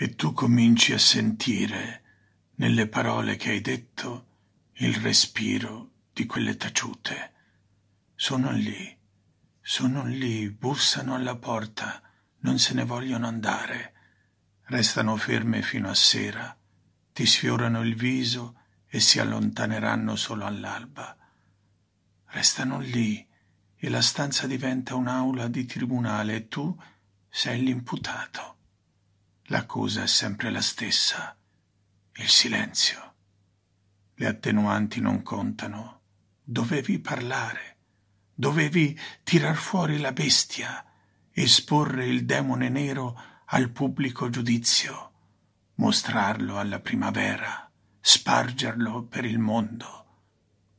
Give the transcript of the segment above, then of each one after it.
e tu cominci a sentire nelle parole che hai detto il respiro di quelle taciute. Sono lì, sono lì, bussano alla porta, non se ne vogliono andare, restano ferme fino a sera, ti sfiorano il viso e si allontaneranno solo all'alba. Restano lì e la stanza diventa un'aula di tribunale e tu sei l'imputato. L'accusa è sempre la stessa, il silenzio. Le attenuanti non contano. Dovevi parlare, dovevi tirar fuori la bestia, esporre il demone nero al pubblico giudizio, mostrarlo alla primavera, spargerlo per il mondo,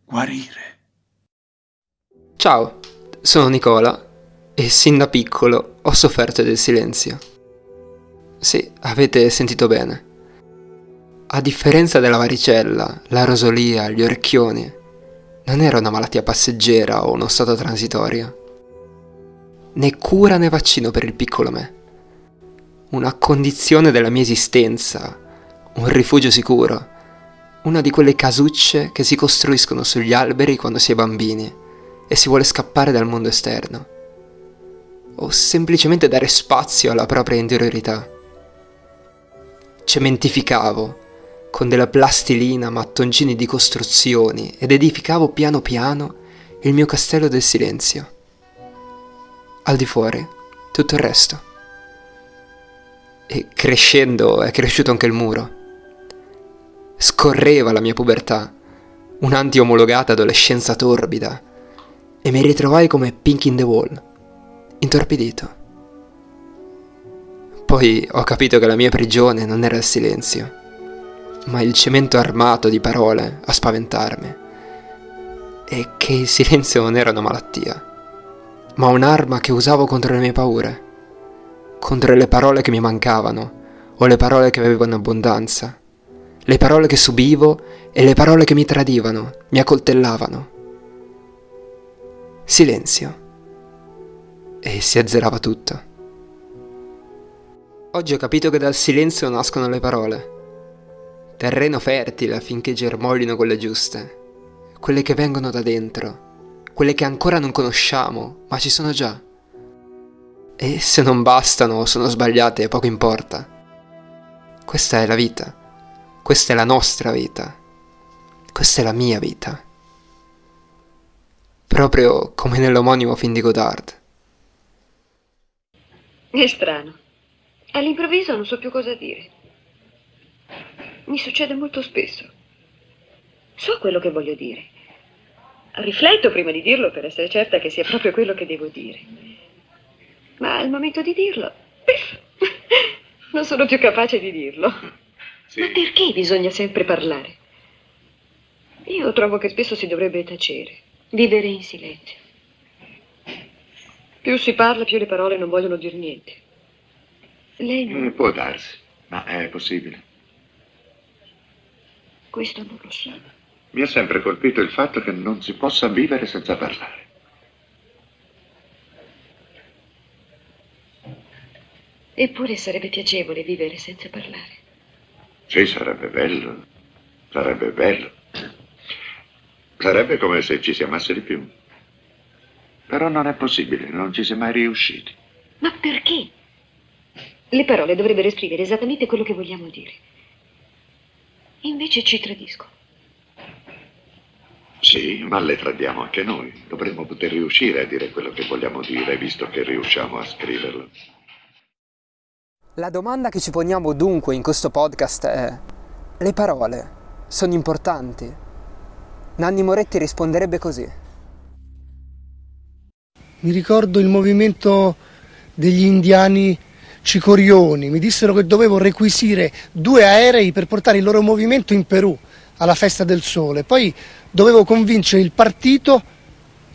guarire. Ciao, sono Nicola e sin da piccolo ho sofferto del silenzio. Sì, avete sentito bene. A differenza della varicella, la rosolia, gli orecchioni, non era una malattia passeggera o uno stato transitorio. Né cura né vaccino per il piccolo me. Una condizione della mia esistenza, un rifugio sicuro, una di quelle casucce che si costruiscono sugli alberi quando si è bambini e si vuole scappare dal mondo esterno, o semplicemente dare spazio alla propria interiorità cementificavo con della plastilina mattoncini di costruzioni ed edificavo piano piano il mio castello del silenzio. Al di fuori, tutto il resto. E crescendo è cresciuto anche il muro. Scorreva la mia pubertà, un'anti-omologata adolescenza torbida, e mi ritrovai come Pink in the Wall, intorpidito. Poi ho capito che la mia prigione non era il silenzio, ma il cemento armato di parole a spaventarmi. E che il silenzio non era una malattia, ma un'arma che usavo contro le mie paure, contro le parole che mi mancavano o le parole che avevo in abbondanza, le parole che subivo e le parole che mi tradivano, mi accoltellavano. Silenzio. E si azzerava tutto. Oggi ho capito che dal silenzio nascono le parole. Terreno fertile affinché germoglino quelle giuste, quelle che vengono da dentro, quelle che ancora non conosciamo, ma ci sono già. E se non bastano o sono sbagliate, poco importa. Questa è la vita. Questa è la nostra vita. Questa è la mia vita. Proprio come nell'omonimo film di Godard. È strano. All'improvviso non so più cosa dire. Mi succede molto spesso. So quello che voglio dire. Rifletto prima di dirlo per essere certa che sia proprio quello che devo dire. Ma al momento di dirlo, non sono più capace di dirlo. Sì. Ma perché bisogna sempre parlare? Io trovo che spesso si dovrebbe tacere, vivere in silenzio. Più si parla, più le parole non vogliono dire niente. Lei non... Eh, può darsi, ma è possibile. Questo non lo so. Mi ha sempre colpito il fatto che non si possa vivere senza parlare. Eppure sarebbe piacevole vivere senza parlare. Sì, sarebbe bello. Sarebbe bello. Sarebbe come se ci si amasse di più. Però non è possibile, non ci si è mai riusciti. Ma perché? Le parole dovrebbero esprimere esattamente quello che vogliamo dire. Invece ci tradiscono. Sì, ma le tradiamo anche noi. Dovremmo poter riuscire a dire quello che vogliamo dire, visto che riusciamo a scriverlo. La domanda che ci poniamo dunque in questo podcast è: le parole sono importanti? Nanni Moretti risponderebbe così. Mi ricordo il movimento degli indiani Cicorioni, mi dissero che dovevo requisire due aerei per portare il loro movimento in Perù alla festa del sole, poi dovevo convincere il partito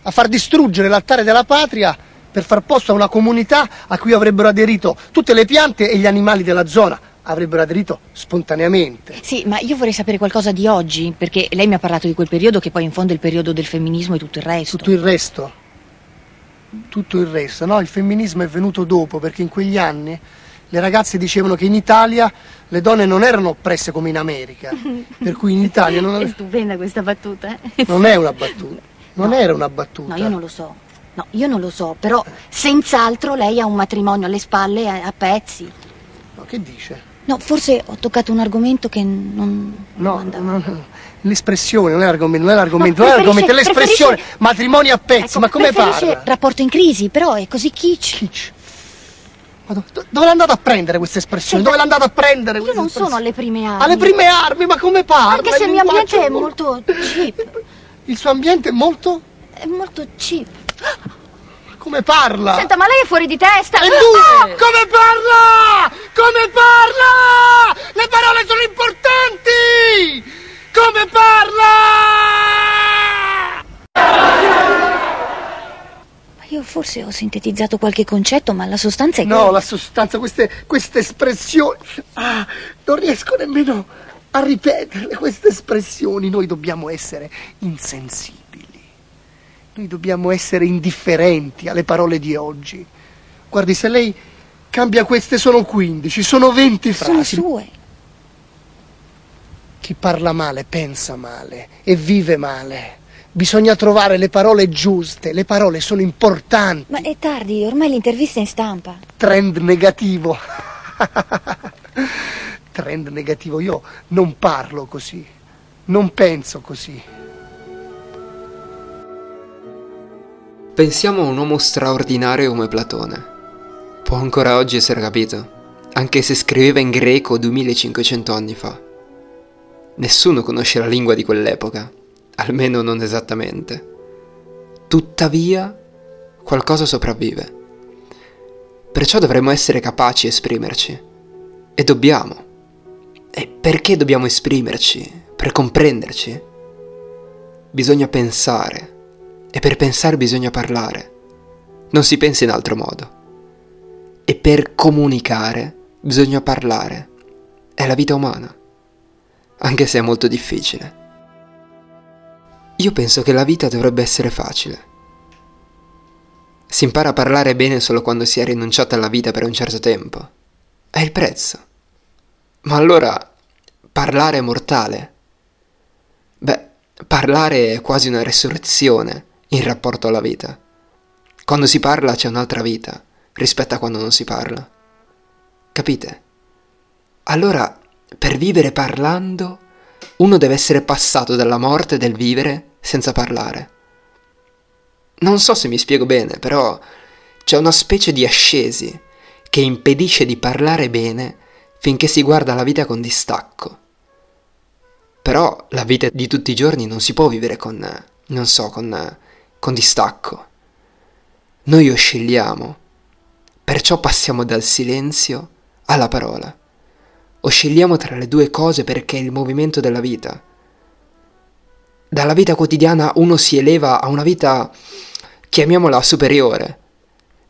a far distruggere l'altare della patria per far posto a una comunità a cui avrebbero aderito tutte le piante e gli animali della zona avrebbero aderito spontaneamente. Sì, ma io vorrei sapere qualcosa di oggi, perché lei mi ha parlato di quel periodo che poi in fondo è il periodo del femminismo e tutto il resto. Tutto il resto tutto il resto. No, il femminismo è venuto dopo perché in quegli anni le ragazze dicevano che in Italia le donne non erano oppresse come in America, per cui in Italia non, È stupenda questa battuta. eh? non è una battuta, non No. era una battuta. No, io non lo so. No, io non lo so, però senz'altro lei ha un matrimonio alle spalle a, a pezzi. No, che dice? No, forse ho toccato un argomento che non, non No, andava. no, no. L'espressione, non è l'argomento, non è l'argomento, No, non è l'argomento, è l'espressione, preferisce- matrimonio a pezzi, Ecco, ma come parla? rapporto in crisi, però è così kitsch. Kitsch. Ma do- do- dove l'è andata a prendere questa espressione? Senta, Dove l'è andata a prendere Io questa non sono espressione? alle prime armi. Alle prime armi, ma come parla? Anche se il mio ambiente è molto cheap. Il suo ambiente è molto... È molto cheap. come parla? Senta, ma lei è fuori di testa. E Ah! lui, come parla? Come parla? Le parole sono importanti! Come parla? Ma Io forse ho sintetizzato qualche concetto, ma la sostanza è No, quella. la sostanza, queste, queste espressioni. Ah, non riesco nemmeno a ripeterle queste espressioni. Noi dobbiamo essere insensibili. Noi dobbiamo essere indifferenti alle parole di oggi. Guardi, se lei cambia queste sono 15, sono 20 Sono frasi. sue. Chi parla male pensa male e vive male. Bisogna trovare le parole giuste, le parole sono importanti. Ma è tardi, ormai l'intervista è in stampa. Trend negativo. Trend negativo, io non parlo così, non penso così. Pensiamo a un uomo straordinario come Platone. Può ancora oggi essere capito, anche se scriveva in greco 2500 anni fa. Nessuno conosce la lingua di quell'epoca, almeno non esattamente. Tuttavia, qualcosa sopravvive. Perciò dovremmo essere capaci di esprimerci. E dobbiamo. E perché dobbiamo esprimerci? Per comprenderci? Bisogna pensare. E per pensare bisogna parlare. Non si pensa in altro modo. E per comunicare bisogna parlare. È la vita umana. Anche se è molto difficile. Io penso che la vita dovrebbe essere facile. Si impara a parlare bene solo quando si è rinunciato alla vita per un certo tempo. È il prezzo. Ma allora parlare è mortale? Beh, parlare è quasi una resurrezione in rapporto alla vita. Quando si parla c'è un'altra vita rispetto a quando non si parla. Capite? Allora, per vivere parlando, uno deve essere passato dalla morte del vivere senza parlare. Non so se mi spiego bene, però c'è una specie di ascesi che impedisce di parlare bene finché si guarda la vita con distacco. Però la vita di tutti i giorni non si può vivere con, non so, con, con distacco. Noi oscilliamo, perciò passiamo dal silenzio alla parola. Oscilliamo tra le due cose perché è il movimento della vita. Dalla vita quotidiana uno si eleva a una vita, chiamiamola superiore.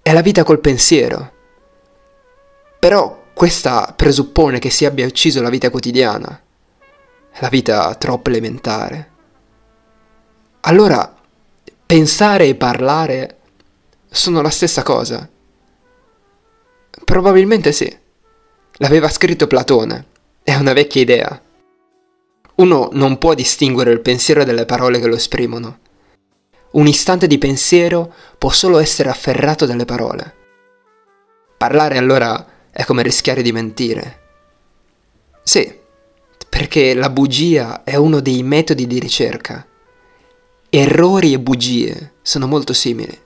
È la vita col pensiero. Però questa presuppone che si abbia ucciso la vita quotidiana, la vita troppo elementare. Allora, pensare e parlare sono la stessa cosa? Probabilmente sì. L'aveva scritto Platone. È una vecchia idea. Uno non può distinguere il pensiero dalle parole che lo esprimono. Un istante di pensiero può solo essere afferrato dalle parole. Parlare allora è come rischiare di mentire. Sì, perché la bugia è uno dei metodi di ricerca. Errori e bugie sono molto simili.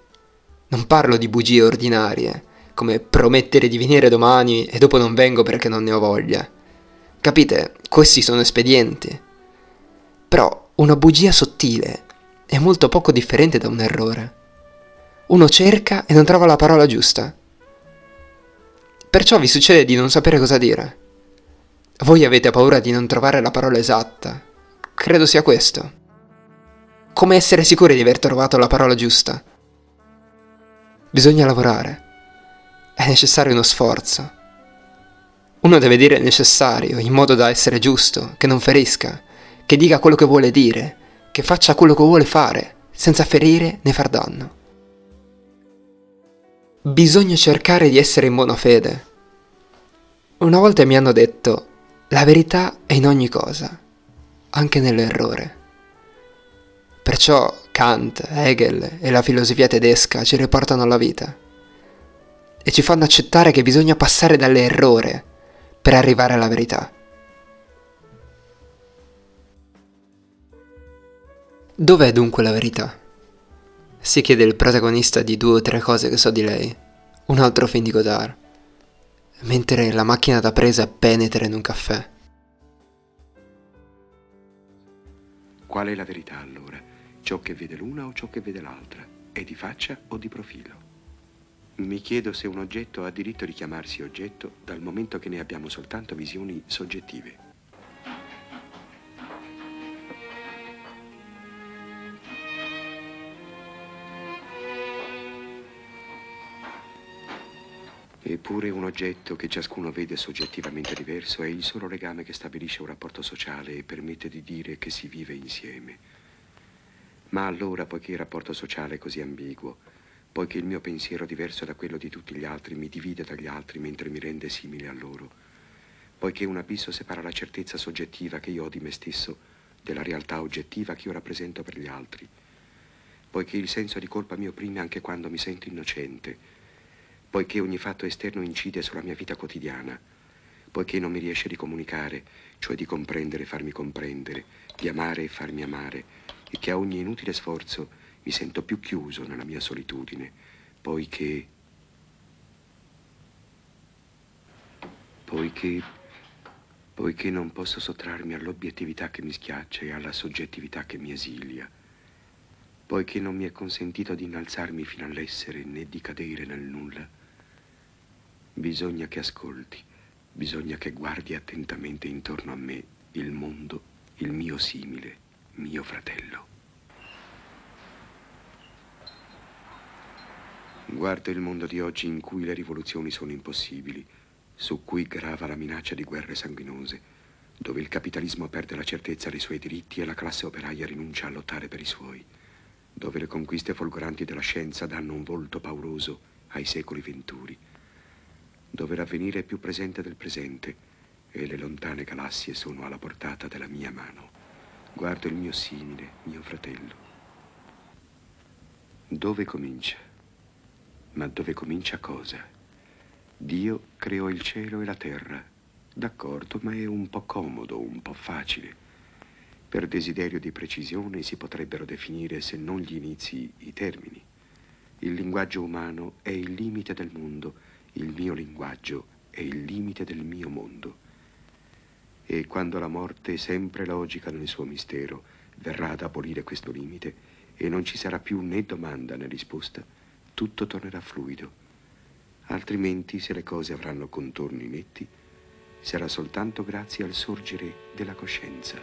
Non parlo di bugie ordinarie, come promettere di venire domani e dopo non vengo perché non ne ho voglia. Capite? Questi sono espedienti. Però una bugia sottile è molto poco differente da un errore. Uno cerca e non trova la parola giusta. Perciò vi succede di non sapere cosa dire. Voi avete paura di non trovare la parola esatta. Credo sia questo. Come essere sicuri di aver trovato la parola giusta? Bisogna lavorare. È necessario uno sforzo. Uno deve dire necessario in modo da essere giusto, che non ferisca, che dica quello che vuole dire, che faccia quello che vuole fare, senza ferire né far danno. Bisogna cercare di essere in buona fede. Una volta mi hanno detto, la verità è in ogni cosa, anche nell'errore. Perciò Kant, Hegel e la filosofia tedesca ci riportano alla vita e ci fanno accettare che bisogna passare dall'errore per arrivare alla verità. Dov'è dunque la verità? Si chiede il protagonista di due o tre cose che so di lei, un altro film di Godard, mentre la macchina da presa penetra in un caffè. Qual è la verità allora? Ciò che vede l'una o ciò che vede l'altra? È di faccia o di profilo? Mi chiedo se un oggetto ha diritto di chiamarsi oggetto dal momento che ne abbiamo soltanto visioni soggettive. Eppure un oggetto che ciascuno vede soggettivamente diverso è il solo legame che stabilisce un rapporto sociale e permette di dire che si vive insieme. Ma allora, poiché il rapporto sociale è così ambiguo, poiché il mio pensiero diverso da quello di tutti gli altri mi divide dagli altri mentre mi rende simile a loro, poiché un abisso separa la certezza soggettiva che io ho di me stesso della realtà oggettiva che io rappresento per gli altri, poiché il senso di colpa mi opprime anche quando mi sento innocente, poiché ogni fatto esterno incide sulla mia vita quotidiana, poiché non mi riesce di comunicare, cioè di comprendere e farmi comprendere, di amare e farmi amare, e che a ogni inutile sforzo mi sento più chiuso nella mia solitudine, poiché... poiché... poiché non posso sottrarmi all'obiettività che mi schiaccia e alla soggettività che mi esilia, poiché non mi è consentito di innalzarmi fino all'essere né di cadere nel nulla, Bisogna che ascolti, bisogna che guardi attentamente intorno a me il mondo, il mio simile, mio fratello. Guardo il mondo di oggi in cui le rivoluzioni sono impossibili, su cui grava la minaccia di guerre sanguinose, dove il capitalismo perde la certezza dei suoi diritti e la classe operaia rinuncia a lottare per i suoi, dove le conquiste folgoranti della scienza danno un volto pauroso ai secoli venturi dove l'avvenire è più presente del presente e le lontane galassie sono alla portata della mia mano. Guardo il mio simile, mio fratello. Dove comincia? Ma dove comincia cosa? Dio creò il cielo e la terra. D'accordo, ma è un po' comodo, un po' facile. Per desiderio di precisione si potrebbero definire, se non gli inizi, i termini. Il linguaggio umano è il limite del mondo il mio linguaggio è il limite del mio mondo. E quando la morte, sempre logica nel suo mistero, verrà ad abolire questo limite e non ci sarà più né domanda né risposta, tutto tornerà fluido. Altrimenti, se le cose avranno contorni netti, sarà soltanto grazie al sorgere della coscienza.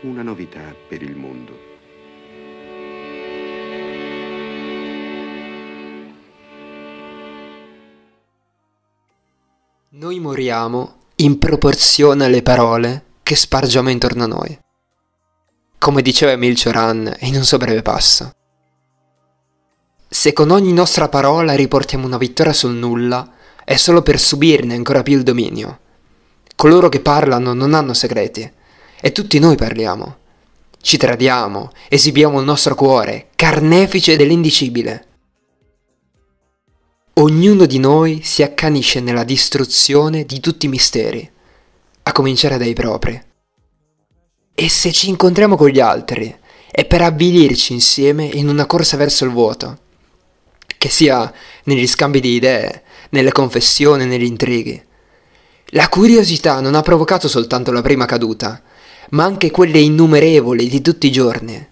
Una novità per il mondo. Noi moriamo in proporzione alle parole che spargiamo intorno a noi. Come diceva Emil Cioran in un suo breve passo. Se con ogni nostra parola riportiamo una vittoria sul nulla, è solo per subirne ancora più il dominio. Coloro che parlano non hanno segreti, e tutti noi parliamo. Ci tradiamo, esibiamo il nostro cuore, carnefice dell'indicibile. Ognuno di noi si accanisce nella distruzione di tutti i misteri, a cominciare dai propri. E se ci incontriamo con gli altri, è per avvilirci insieme in una corsa verso il vuoto, che sia negli scambi di idee, nelle confessioni, negli intrighi. La curiosità non ha provocato soltanto la prima caduta, ma anche quelle innumerevoli di tutti i giorni.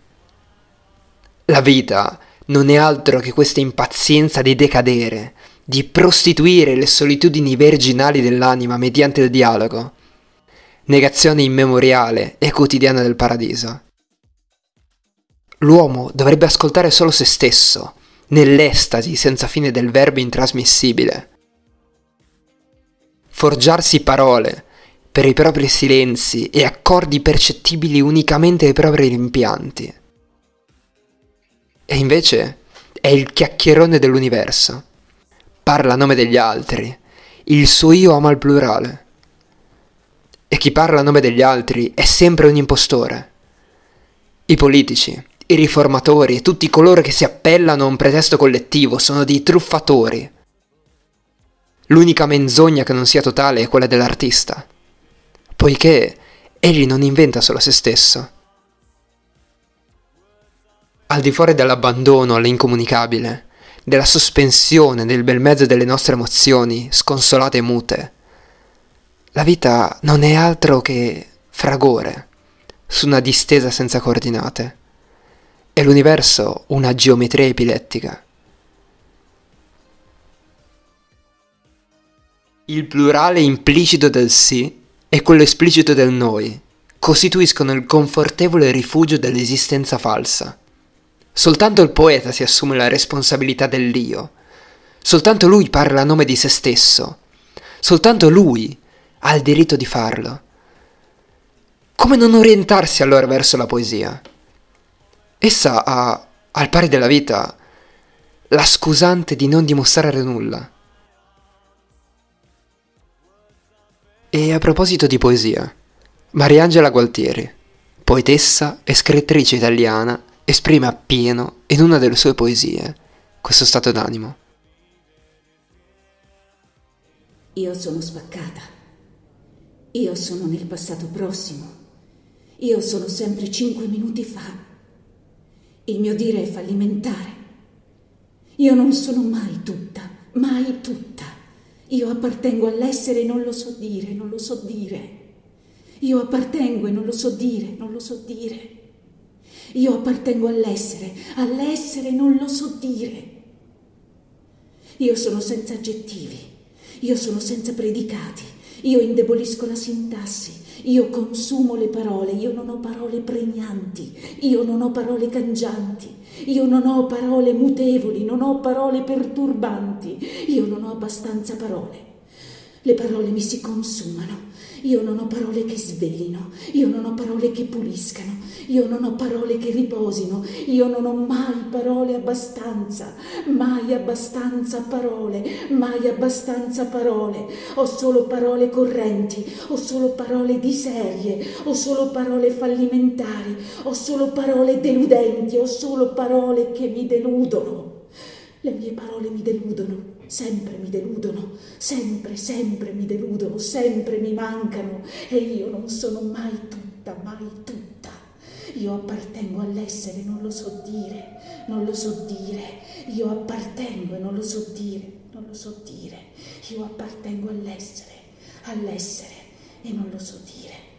La vita non è altro che questa impazienza di decadere, di prostituire le solitudini virginali dell'anima mediante il dialogo, negazione immemoriale e quotidiana del paradiso. L'uomo dovrebbe ascoltare solo se stesso, nell'estasi senza fine del verbo intrasmissibile. Forgiarsi parole per i propri silenzi e accordi percettibili unicamente ai propri rimpianti e invece è il chiacchierone dell'universo. Parla a nome degli altri, il suo io ama il plurale. E chi parla a nome degli altri è sempre un impostore. I politici, i riformatori e tutti coloro che si appellano a un pretesto collettivo sono dei truffatori. L'unica menzogna che non sia totale è quella dell'artista, poiché egli non inventa solo se stesso. Al di fuori dell'abbandono all'incomunicabile, della sospensione nel bel mezzo delle nostre emozioni, sconsolate e mute, la vita non è altro che fragore su una distesa senza coordinate e l'universo una geometria epilettica. Il plurale implicito del sì e quello esplicito del noi costituiscono il confortevole rifugio dell'esistenza falsa. Soltanto il poeta si assume la responsabilità dell'io. Soltanto lui parla a nome di se stesso. Soltanto lui ha il diritto di farlo. Come non orientarsi allora verso la poesia? Essa ha, al pari della vita, la scusante di non dimostrare nulla. E a proposito di poesia, Mariangela Gualtieri, poetessa e scrittrice italiana, esprime appieno in una delle sue poesie questo stato d'animo. Io sono spaccata. Io sono nel passato prossimo. Io sono sempre cinque minuti fa. Il mio dire è fallimentare. Io non sono mai tutta, mai tutta. Io appartengo all'essere e non lo so dire, non lo so dire. Io appartengo e non lo so dire, non lo so dire. Io appartengo all'essere, all'essere non lo so dire. Io sono senza aggettivi, io sono senza predicati, io indebolisco la sintassi, io consumo le parole, io non ho parole pregnanti, io non ho parole cangianti, io non ho parole mutevoli, non ho parole perturbanti, io non ho abbastanza parole. Le parole mi si consumano, io non ho parole che svelino, io non ho parole che puliscano, io non ho parole che riposino, io non ho mai parole abbastanza, mai abbastanza parole, mai abbastanza parole. Ho solo parole correnti, ho solo parole di serie, ho solo parole fallimentari, ho solo parole deludenti, ho solo parole che mi deludono. Le mie parole mi deludono Sempre mi deludono, sempre, sempre mi deludono, sempre mi mancano e io non sono mai tutta, mai tutta. Io appartengo all'essere, non lo so dire, non lo so dire. Io appartengo e non lo so dire, non lo so dire. Io appartengo all'essere, all'essere e non lo so dire.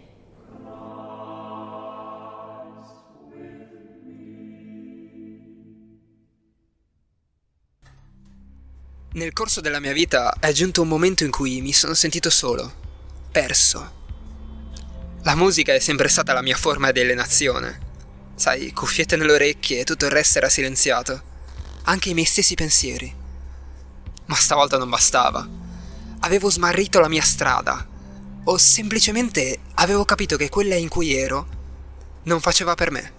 Nel corso della mia vita è giunto un momento in cui mi sono sentito solo, perso. La musica è sempre stata la mia forma di alienazione. Sai, cuffiette nelle orecchie e tutto il resto era silenziato. Anche i miei stessi pensieri. Ma stavolta non bastava. Avevo smarrito la mia strada. O semplicemente avevo capito che quella in cui ero non faceva per me.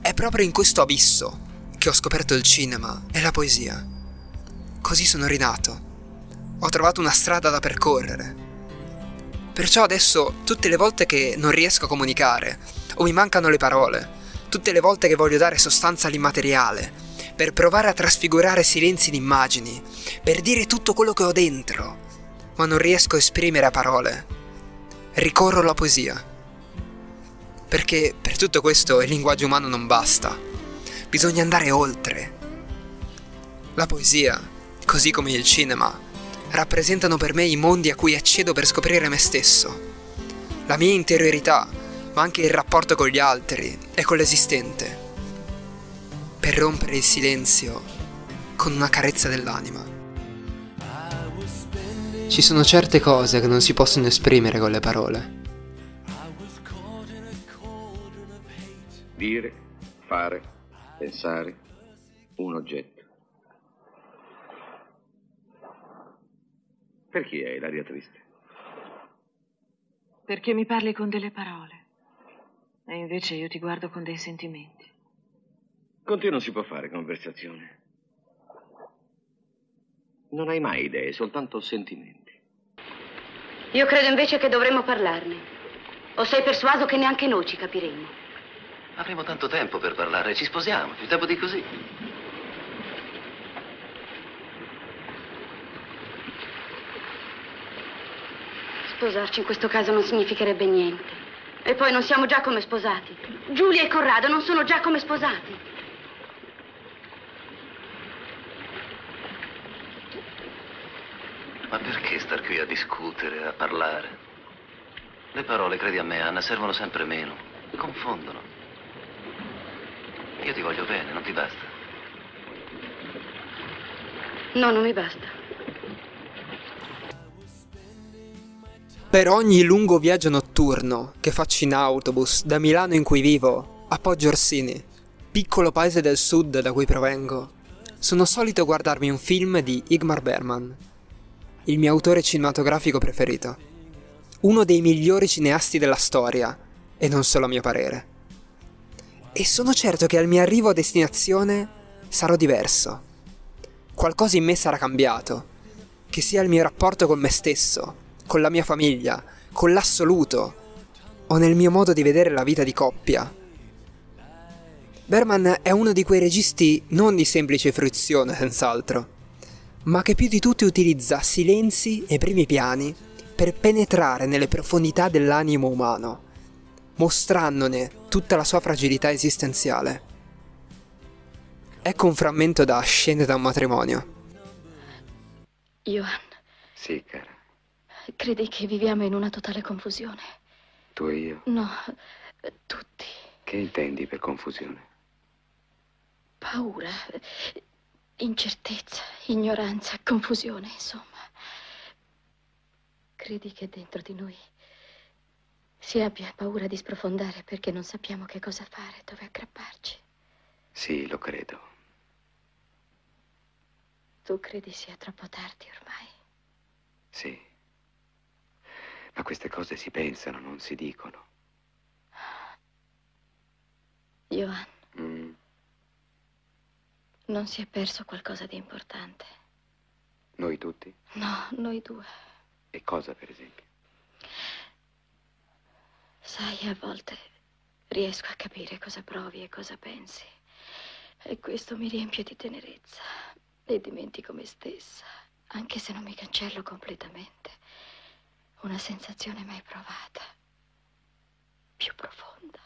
È proprio in questo abisso che ho scoperto il cinema e la poesia. Così sono rinato. Ho trovato una strada da percorrere. Perciò adesso, tutte le volte che non riesco a comunicare, o mi mancano le parole, tutte le volte che voglio dare sostanza all'immateriale, per provare a trasfigurare silenzi in immagini, per dire tutto quello che ho dentro, ma non riesco a esprimere a parole, ricorro alla poesia. Perché per tutto questo il linguaggio umano non basta, bisogna andare oltre. La poesia così come il cinema, rappresentano per me i mondi a cui accedo per scoprire me stesso, la mia interiorità, ma anche il rapporto con gli altri e con l'esistente, per rompere il silenzio con una carezza dell'anima. Ci sono certe cose che non si possono esprimere con le parole. Dire, fare, pensare, un oggetto. Perché hai l'aria triste? Perché mi parli con delle parole. E invece io ti guardo con dei sentimenti. Con te non si può fare conversazione. Non hai mai idee, soltanto sentimenti. Io credo invece che dovremmo parlarne. O sei persuaso che neanche noi ci capiremo? Avremo tanto tempo per parlare, ci sposiamo, più tempo di così. Sposarci in questo caso non significherebbe niente. E poi non siamo già come sposati. Giulia e Corrado non sono già come sposati. Ma perché star qui a discutere, a parlare? Le parole, credi a me, Anna, servono sempre meno. Confondono. Io ti voglio bene, non ti basta? No, non mi basta. Per ogni lungo viaggio notturno che faccio in autobus da Milano in cui vivo a Poggio Orsini, piccolo paese del sud da cui provengo, sono solito guardarmi un film di Igmar Berman, il mio autore cinematografico preferito, uno dei migliori cineasti della storia, e non solo a mio parere. E sono certo che al mio arrivo a destinazione sarò diverso. Qualcosa in me sarà cambiato, che sia il mio rapporto con me stesso, con la mia famiglia, con l'assoluto, o nel mio modo di vedere la vita di coppia. Berman è uno di quei registi non di semplice fruizione, senz'altro, ma che più di tutti utilizza silenzi e primi piani per penetrare nelle profondità dell'animo umano, mostrandone tutta la sua fragilità esistenziale. Ecco un frammento da Scende da un matrimonio. Johan, Sì, cara. Credi che viviamo in una totale confusione? Tu e io. No, tutti. Che intendi per confusione? Paura, incertezza, ignoranza, confusione, insomma. Credi che dentro di noi si abbia paura di sprofondare perché non sappiamo che cosa fare, dove aggrapparci? Sì, lo credo. Tu credi sia troppo tardi ormai? Sì. Ma queste cose si pensano, non si dicono. Johan, Mm, non si è perso qualcosa di importante. Noi tutti? No, noi due. E cosa, per esempio? Sai, a volte riesco a capire cosa provi e cosa pensi. E questo mi riempie di tenerezza e dimentico me stessa, anche se non mi cancello completamente. Una sensazione mai provata, più profonda.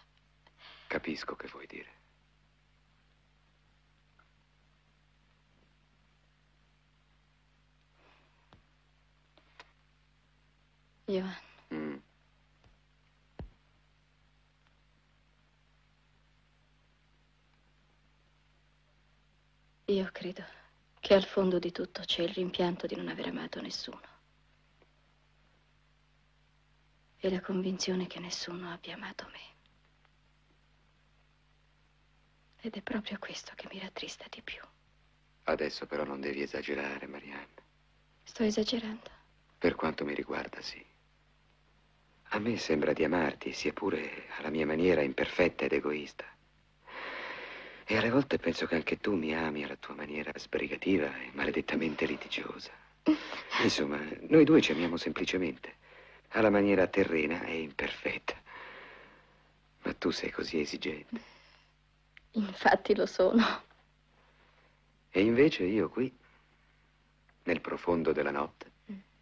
Capisco che vuoi dire. Johan, Mm, io credo che al fondo di tutto c'è il rimpianto di non aver amato nessuno. E la convinzione che nessuno abbia amato me. Ed è proprio questo che mi rattrista di più. Adesso però non devi esagerare, Marianne. Sto esagerando. Per quanto mi riguarda, sì. A me sembra di amarti, sia pure alla mia maniera imperfetta ed egoista. E alle volte penso che anche tu mi ami alla tua maniera sbrigativa e maledettamente litigiosa. Insomma, noi due ci amiamo semplicemente, alla maniera terrena e imperfetta. Ma tu sei così esigente. Infatti lo sono. E invece io qui, nel profondo della notte,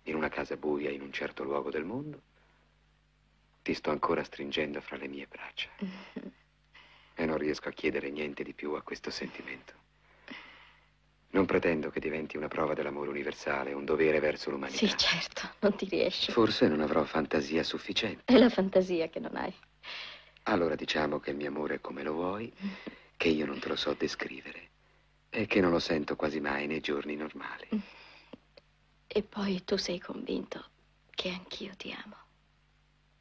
in una casa buia in un certo luogo del mondo, ti sto ancora stringendo fra le mie braccia. E non riesco a chiedere niente di più a questo sentimento. Non pretendo che diventi una prova dell'amore universale, un dovere verso l'umanità. Sì, certo, non ti riesce. Forse non avrò fantasia sufficiente. È la fantasia che non hai. Allora diciamo che il mio amore è come lo vuoi, che io non te lo so descrivere e che non lo sento quasi mai nei giorni normali. E poi tu sei convinto che anch'io ti amo.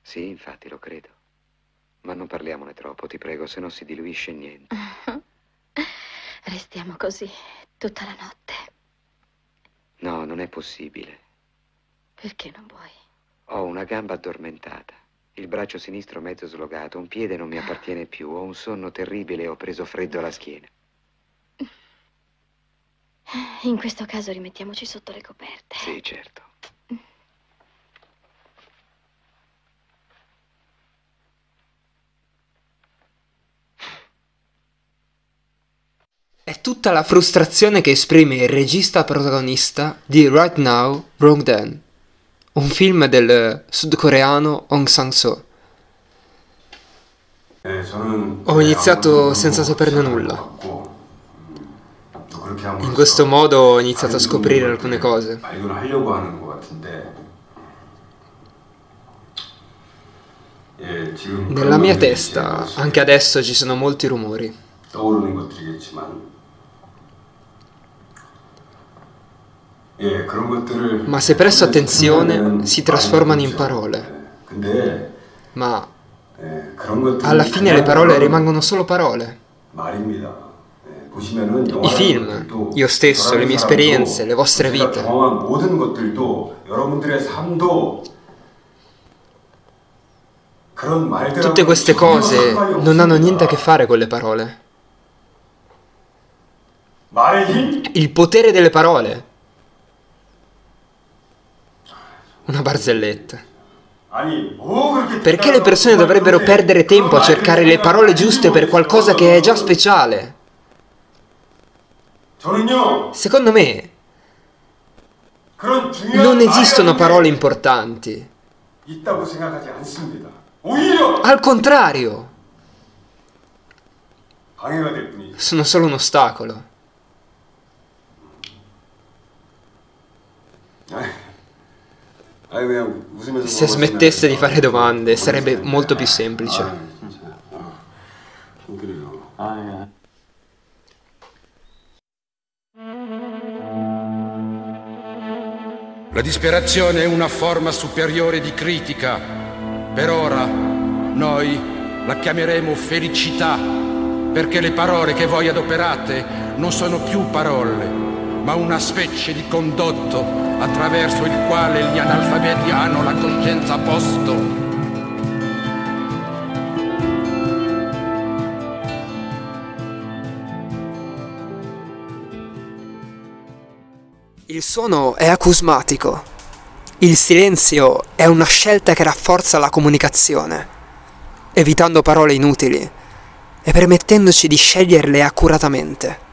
Sì, infatti lo credo. Ma non parliamone troppo, ti prego, se no si diluisce niente. Restiamo così tutta la notte. No, non è possibile. Perché non vuoi? Ho una gamba addormentata, il braccio sinistro mezzo slogato, un piede non mi appartiene più, ho un sonno terribile e ho preso freddo alla schiena. In questo caso rimettiamoci sotto le coperte. Sì, certo. È tutta la frustrazione che esprime il regista protagonista di Right Now, Wrong Then, un film del sudcoreano Hong Sang-soo. Ho iniziato senza saperne nulla. In questo modo ho iniziato a scoprire alcune cose. Nella mia testa, anche adesso, ci sono molti rumori. Ma se presto attenzione, si trasformano in parole. Ma alla fine le parole rimangono solo parole. I film, io stesso, le mie esperienze, le vostre vite. Tutte queste cose non hanno niente a che fare con le parole. Il potere delle parole. Una barzelletta. Perché le persone dovrebbero perdere tempo a cercare le parole giuste per qualcosa che è già speciale? Secondo me non esistono parole importanti. Al contrario, sono solo un ostacolo. Se smettesse di fare domande sarebbe molto più semplice. La disperazione è una forma superiore di critica. Per ora noi la chiameremo felicità, perché le parole che voi adoperate non sono più parole, ma una specie di condotto attraverso il quale gli analfabeti hanno la coscienza a posto. Il suono è acusmatico. Il silenzio è una scelta che rafforza la comunicazione, evitando parole inutili e permettendoci di sceglierle accuratamente.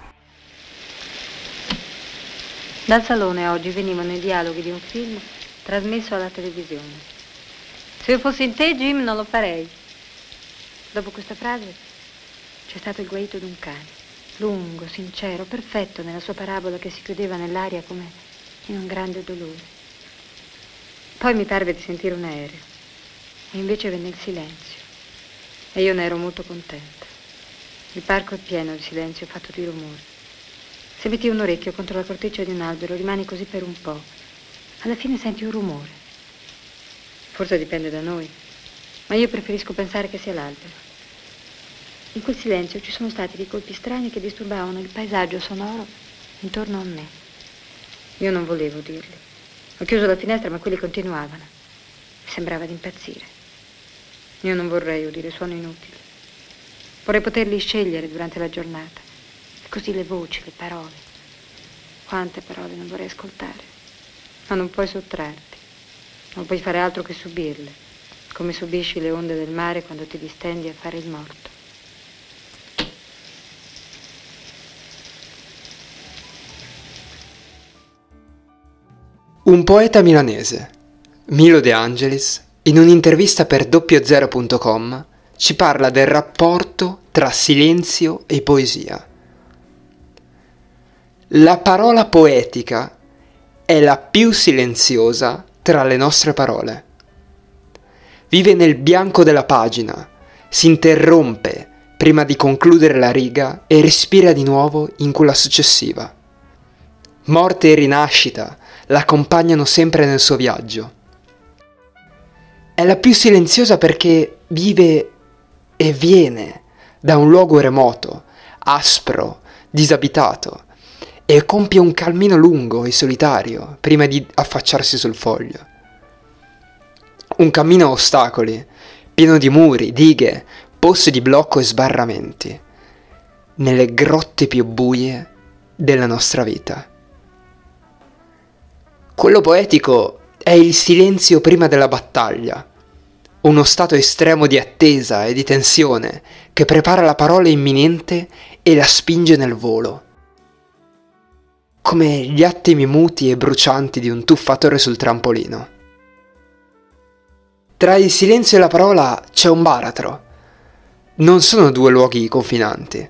Dal salone oggi venivano i dialoghi di un film trasmesso alla televisione. Se io fossi in te, Jim, non lo farei. Dopo questa frase c'è stato il guaito di un cane, lungo, sincero, perfetto nella sua parabola che si chiudeva nell'aria come in un grande dolore. Poi mi parve di sentire un aereo e invece venne il silenzio e io ne ero molto contenta. Il parco è pieno di silenzio fatto di rumori. Se metti un orecchio contro la corteccia di un albero, rimani così per un po'. Alla fine senti un rumore. Forse dipende da noi, ma io preferisco pensare che sia l'albero. In quel silenzio ci sono stati dei colpi strani che disturbavano il paesaggio sonoro intorno a me. Io non volevo dirli. Ho chiuso la finestra, ma quelli continuavano. Sembrava di impazzire. Io non vorrei udire suoni inutili. Vorrei poterli scegliere durante la giornata. Così le voci, le parole. Quante parole non vorrei ascoltare. Ma non puoi sottrarti. Non puoi fare altro che subirle, come subisci le onde del mare quando ti distendi a fare il morto. Un poeta milanese, Milo De Angelis, in un'intervista per doppiozero.com ci parla del rapporto tra silenzio e poesia. La parola poetica è la più silenziosa tra le nostre parole. Vive nel bianco della pagina, si interrompe prima di concludere la riga e respira di nuovo in quella successiva. Morte e rinascita l'accompagnano sempre nel suo viaggio. È la più silenziosa perché vive e viene da un luogo remoto, aspro, disabitato, e compie un cammino lungo e solitario prima di affacciarsi sul foglio. Un cammino a ostacoli, pieno di muri, dighe, posti di blocco e sbarramenti. Nelle grotte più buie della nostra vita. Quello poetico è il silenzio prima della battaglia, uno stato estremo di attesa e di tensione che prepara la parola imminente e la spinge nel volo. Come gli attimi muti e brucianti di un tuffatore sul trampolino. Tra il silenzio e la parola c'è un baratro. Non sono due luoghi confinanti.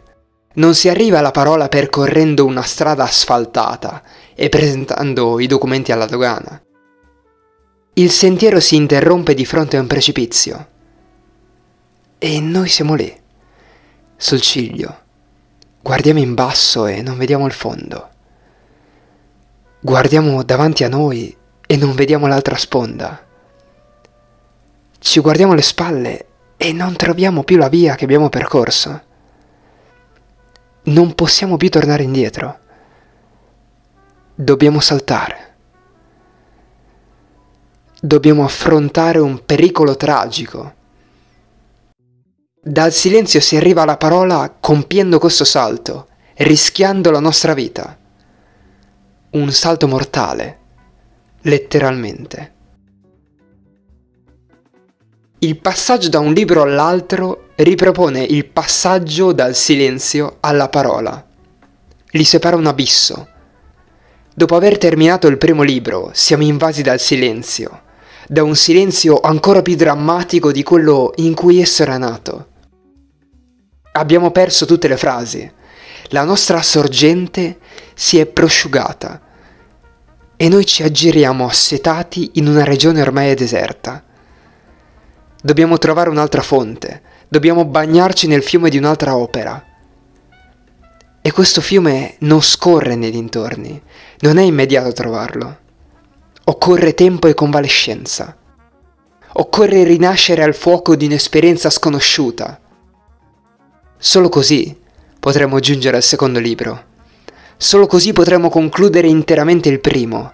Non si arriva alla parola percorrendo una strada asfaltata e presentando i documenti alla dogana. Il sentiero si interrompe di fronte a un precipizio. E noi siamo lì, sul ciglio. Guardiamo in basso e non vediamo il fondo. Guardiamo davanti a noi e non vediamo l'altra sponda. Ci guardiamo alle spalle e non troviamo più la via che abbiamo percorso. Non possiamo più tornare indietro. Dobbiamo saltare dobbiamo affrontare un pericolo tragico. Dal silenzio si arriva alla parola compiendo questo salto, rischiando la nostra vita. Un salto mortale, letteralmente. Il passaggio da un libro all'altro ripropone il passaggio dal silenzio alla parola. Li separa un abisso. Dopo aver terminato il primo libro, siamo invasi dal silenzio da un silenzio ancora più drammatico di quello in cui esso era nato. Abbiamo perso tutte le frasi, la nostra sorgente si è prosciugata e noi ci aggiriamo assetati in una regione ormai deserta. Dobbiamo trovare un'altra fonte, dobbiamo bagnarci nel fiume di un'altra opera. E questo fiume non scorre nei dintorni, non è immediato trovarlo. Occorre tempo e convalescenza. Occorre rinascere al fuoco di un'esperienza sconosciuta. Solo così potremo giungere al secondo libro. Solo così potremo concludere interamente il primo.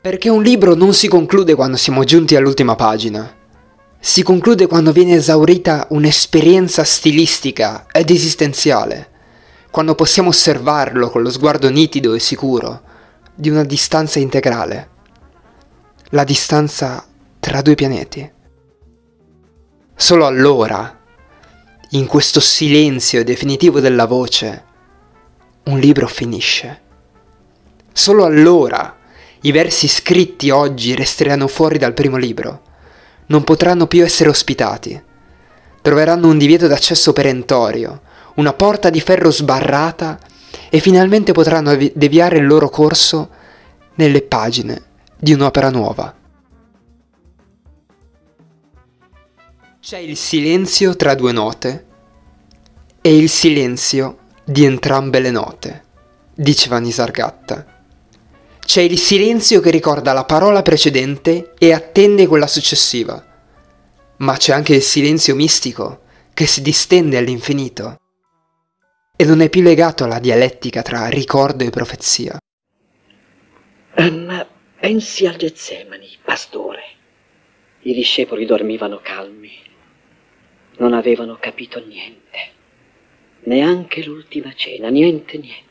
Perché un libro non si conclude quando siamo giunti all'ultima pagina. Si conclude quando viene esaurita un'esperienza stilistica ed esistenziale, quando possiamo osservarlo con lo sguardo nitido e sicuro, di una distanza integrale, la distanza tra due pianeti. Solo allora, in questo silenzio definitivo della voce, un libro finisce. Solo allora i versi scritti oggi resteranno fuori dal primo libro, non potranno più essere ospitati, troveranno un divieto d'accesso perentorio, una porta di ferro sbarrata e finalmente potranno deviare il loro corso nelle pagine di un'opera nuova. C'è il silenzio tra due note e il silenzio di entrambe le note, diceva Nisargatta. C'è il silenzio che ricorda la parola precedente e attende quella successiva, ma c'è anche il silenzio mistico che si distende all'infinito e non è più legato alla dialettica tra ricordo e profezia. Anna, pensi al Getsemani, pastore. I discepoli dormivano calmi, non avevano capito niente, neanche l'ultima cena, niente, niente.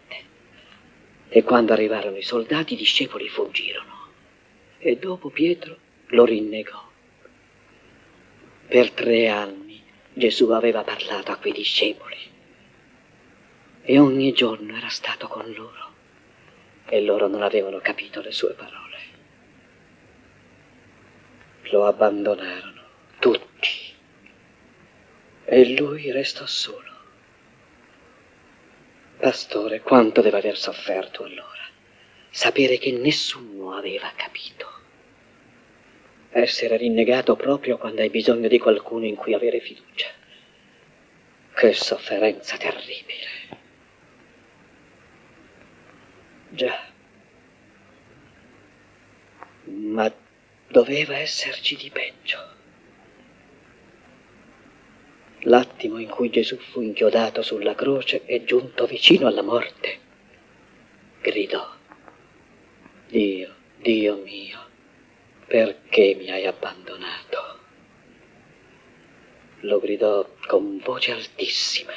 E quando arrivarono i soldati, i discepoli fuggirono. E dopo Pietro lo rinnegò. Per tre anni Gesù aveva parlato a quei discepoli e ogni giorno era stato con loro e loro non avevano capito le sue parole. Lo abbandonarono tutti e lui restò solo. Pastore, quanto deve aver sofferto allora? Sapere che nessuno aveva capito. Essere rinnegato proprio quando hai bisogno di qualcuno in cui avere fiducia. Che sofferenza terribile. Già. Ma doveva esserci di peggio. L'attimo in cui Gesù fu inchiodato sulla croce e giunto vicino alla morte, gridò, Dio, Dio mio, perché mi hai abbandonato? Lo gridò con voce altissima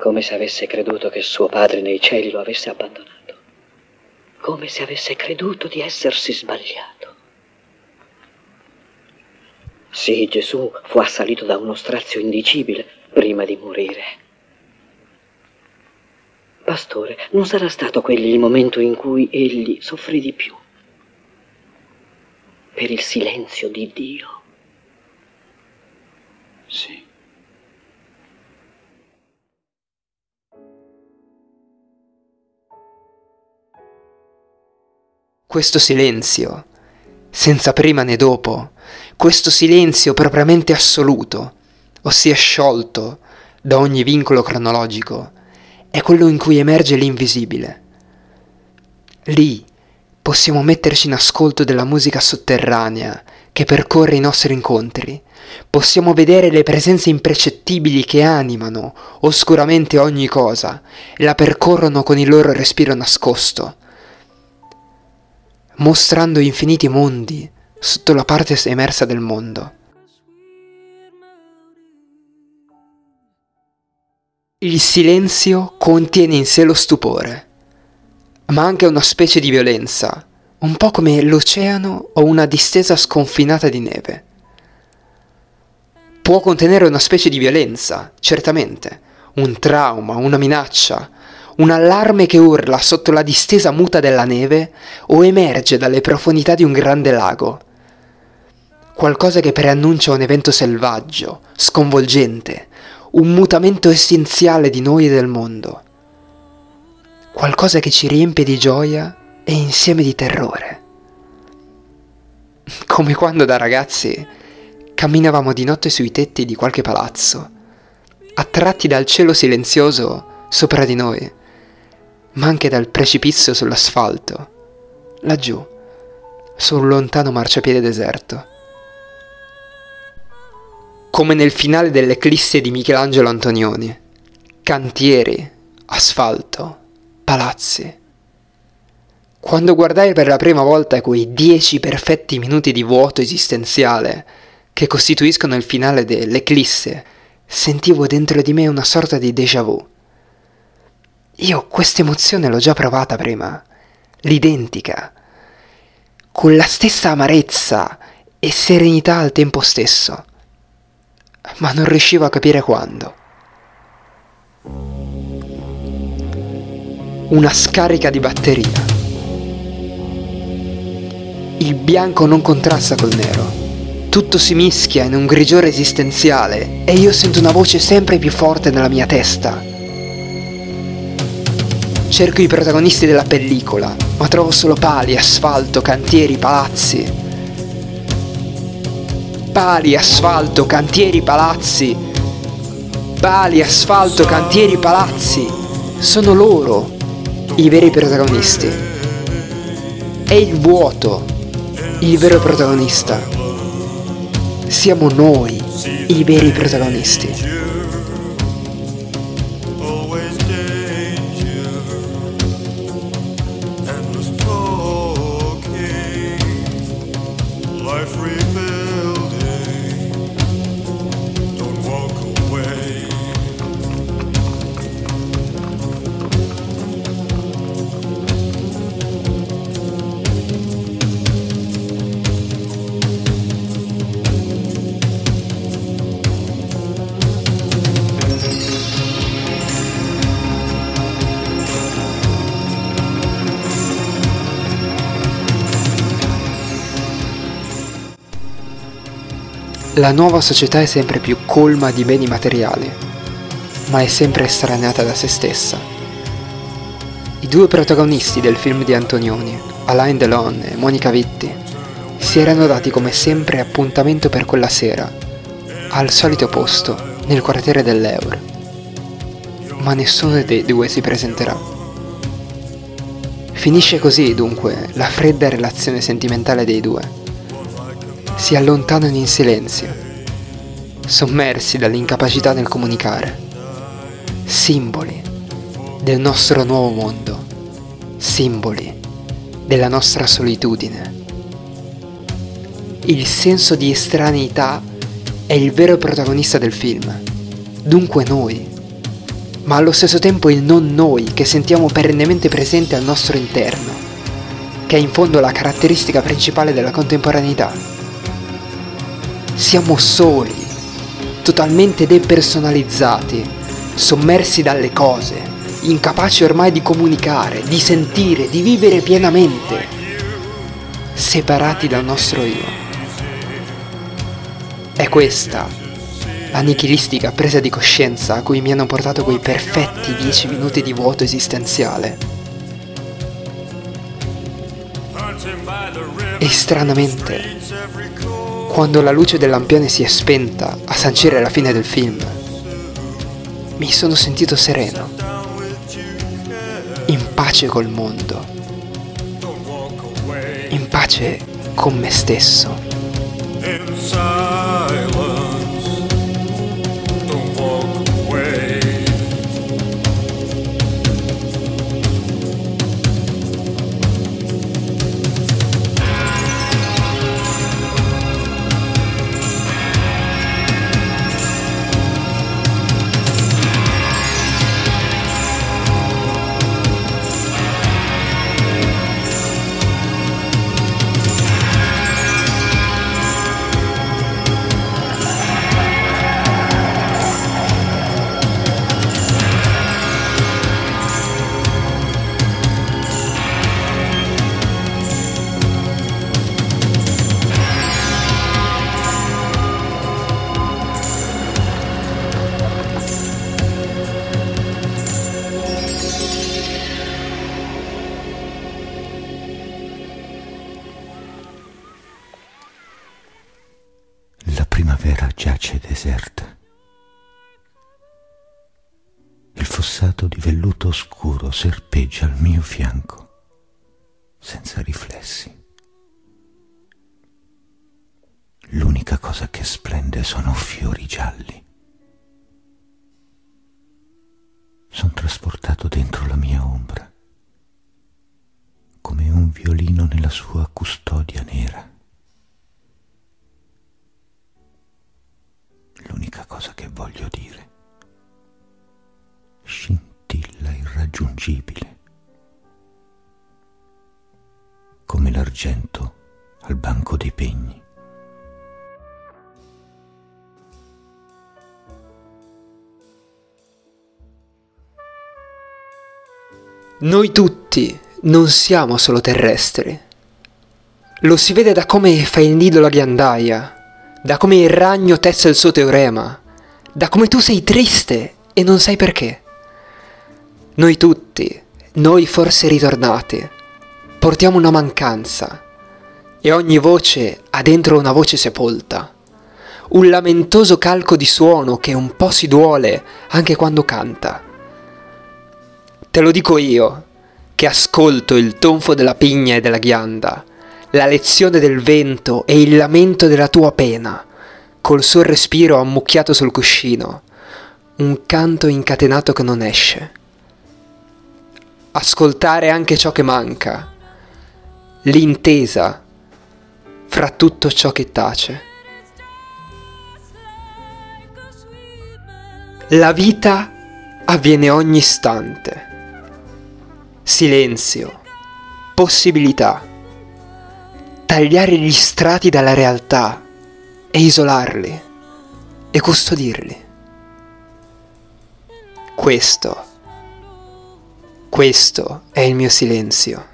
come se avesse creduto che suo padre nei cieli lo avesse abbandonato, come se avesse creduto di essersi sbagliato. Sì, Gesù fu assalito da uno strazio indicibile prima di morire. Pastore, non sarà stato quelli il momento in cui egli soffrì di più per il silenzio di Dio? Sì. Questo silenzio, senza prima né dopo, questo silenzio propriamente assoluto, ossia sciolto da ogni vincolo cronologico, è quello in cui emerge l'invisibile. Lì possiamo metterci in ascolto della musica sotterranea che percorre i nostri incontri, possiamo vedere le presenze impercettibili che animano oscuramente ogni cosa e la percorrono con il loro respiro nascosto mostrando infiniti mondi sotto la parte emersa del mondo. Il silenzio contiene in sé lo stupore, ma anche una specie di violenza, un po' come l'oceano o una distesa sconfinata di neve. Può contenere una specie di violenza, certamente, un trauma, una minaccia, un allarme che urla sotto la distesa muta della neve o emerge dalle profondità di un grande lago. Qualcosa che preannuncia un evento selvaggio, sconvolgente, un mutamento essenziale di noi e del mondo. Qualcosa che ci riempie di gioia e insieme di terrore. Come quando da ragazzi camminavamo di notte sui tetti di qualche palazzo, attratti dal cielo silenzioso sopra di noi ma anche dal precipizio sull'asfalto, laggiù, su un lontano marciapiede deserto. Come nel finale dell'Eclisse di Michelangelo Antonioni, cantieri, asfalto, palazzi. Quando guardai per la prima volta quei dieci perfetti minuti di vuoto esistenziale che costituiscono il finale dell'Eclisse, sentivo dentro di me una sorta di déjà vu io questa emozione l'ho già provata prima, l'identica, con la stessa amarezza e serenità al tempo stesso, ma non riuscivo a capire quando. Una scarica di batteria. Il bianco non contrasta col nero. Tutto si mischia in un grigiore esistenziale e io sento una voce sempre più forte nella mia testa Cerco i protagonisti della pellicola, ma trovo solo pali, asfalto, cantieri, palazzi. Pali, asfalto, cantieri, palazzi. Pali, asfalto, cantieri, palazzi. Sono loro i veri protagonisti. È il vuoto il vero protagonista. Siamo noi i veri protagonisti. La nuova società è sempre più colma di beni materiali, ma è sempre estraneata da se stessa. I due protagonisti del film di Antonioni, Alain Delon e Monica Vitti, si erano dati come sempre appuntamento per quella sera, al solito posto, nel quartiere dell'Eur. Ma nessuno dei due si presenterà. Finisce così, dunque, la fredda relazione sentimentale dei due si allontanano in silenzio, sommersi dall'incapacità nel comunicare, simboli del nostro nuovo mondo, simboli della nostra solitudine. Il senso di estraneità è il vero protagonista del film, dunque noi, ma allo stesso tempo il non noi che sentiamo perennemente presente al nostro interno, che è in fondo la caratteristica principale della contemporaneità. Siamo soli, totalmente depersonalizzati, sommersi dalle cose, incapaci ormai di comunicare, di sentire, di vivere pienamente, separati dal nostro io. È questa la nichilistica presa di coscienza a cui mi hanno portato quei perfetti dieci minuti di vuoto esistenziale. E stranamente, quando la luce del lampione si è spenta a sancire la fine del film, mi sono sentito sereno, in pace col mondo, in pace con me stesso. Cosa che voglio dire scintilla irraggiungibile, come l'argento al banco dei pegni. Noi tutti non siamo solo terrestri. Lo si vede da come fa il nido la ghiandaia, da come il ragno tessa il suo teorema, da come tu sei triste e non sai perché. Noi tutti, noi forse ritornati, portiamo una mancanza e ogni voce ha dentro una voce sepolta, un lamentoso calco di suono che un po' si duole anche quando canta. Te lo dico io, che ascolto il tonfo della pigna e della ghianda, la lezione del vento e il lamento della tua pena, col suo respiro ammucchiato sul cuscino, un canto incatenato che non esce. Ascoltare anche ciò che manca, l'intesa fra tutto ciò che tace. La vita avviene ogni istante. Silenzio, possibilità tagliare gli strati dalla realtà e isolarli e custodirli. Questo, questo è il mio silenzio.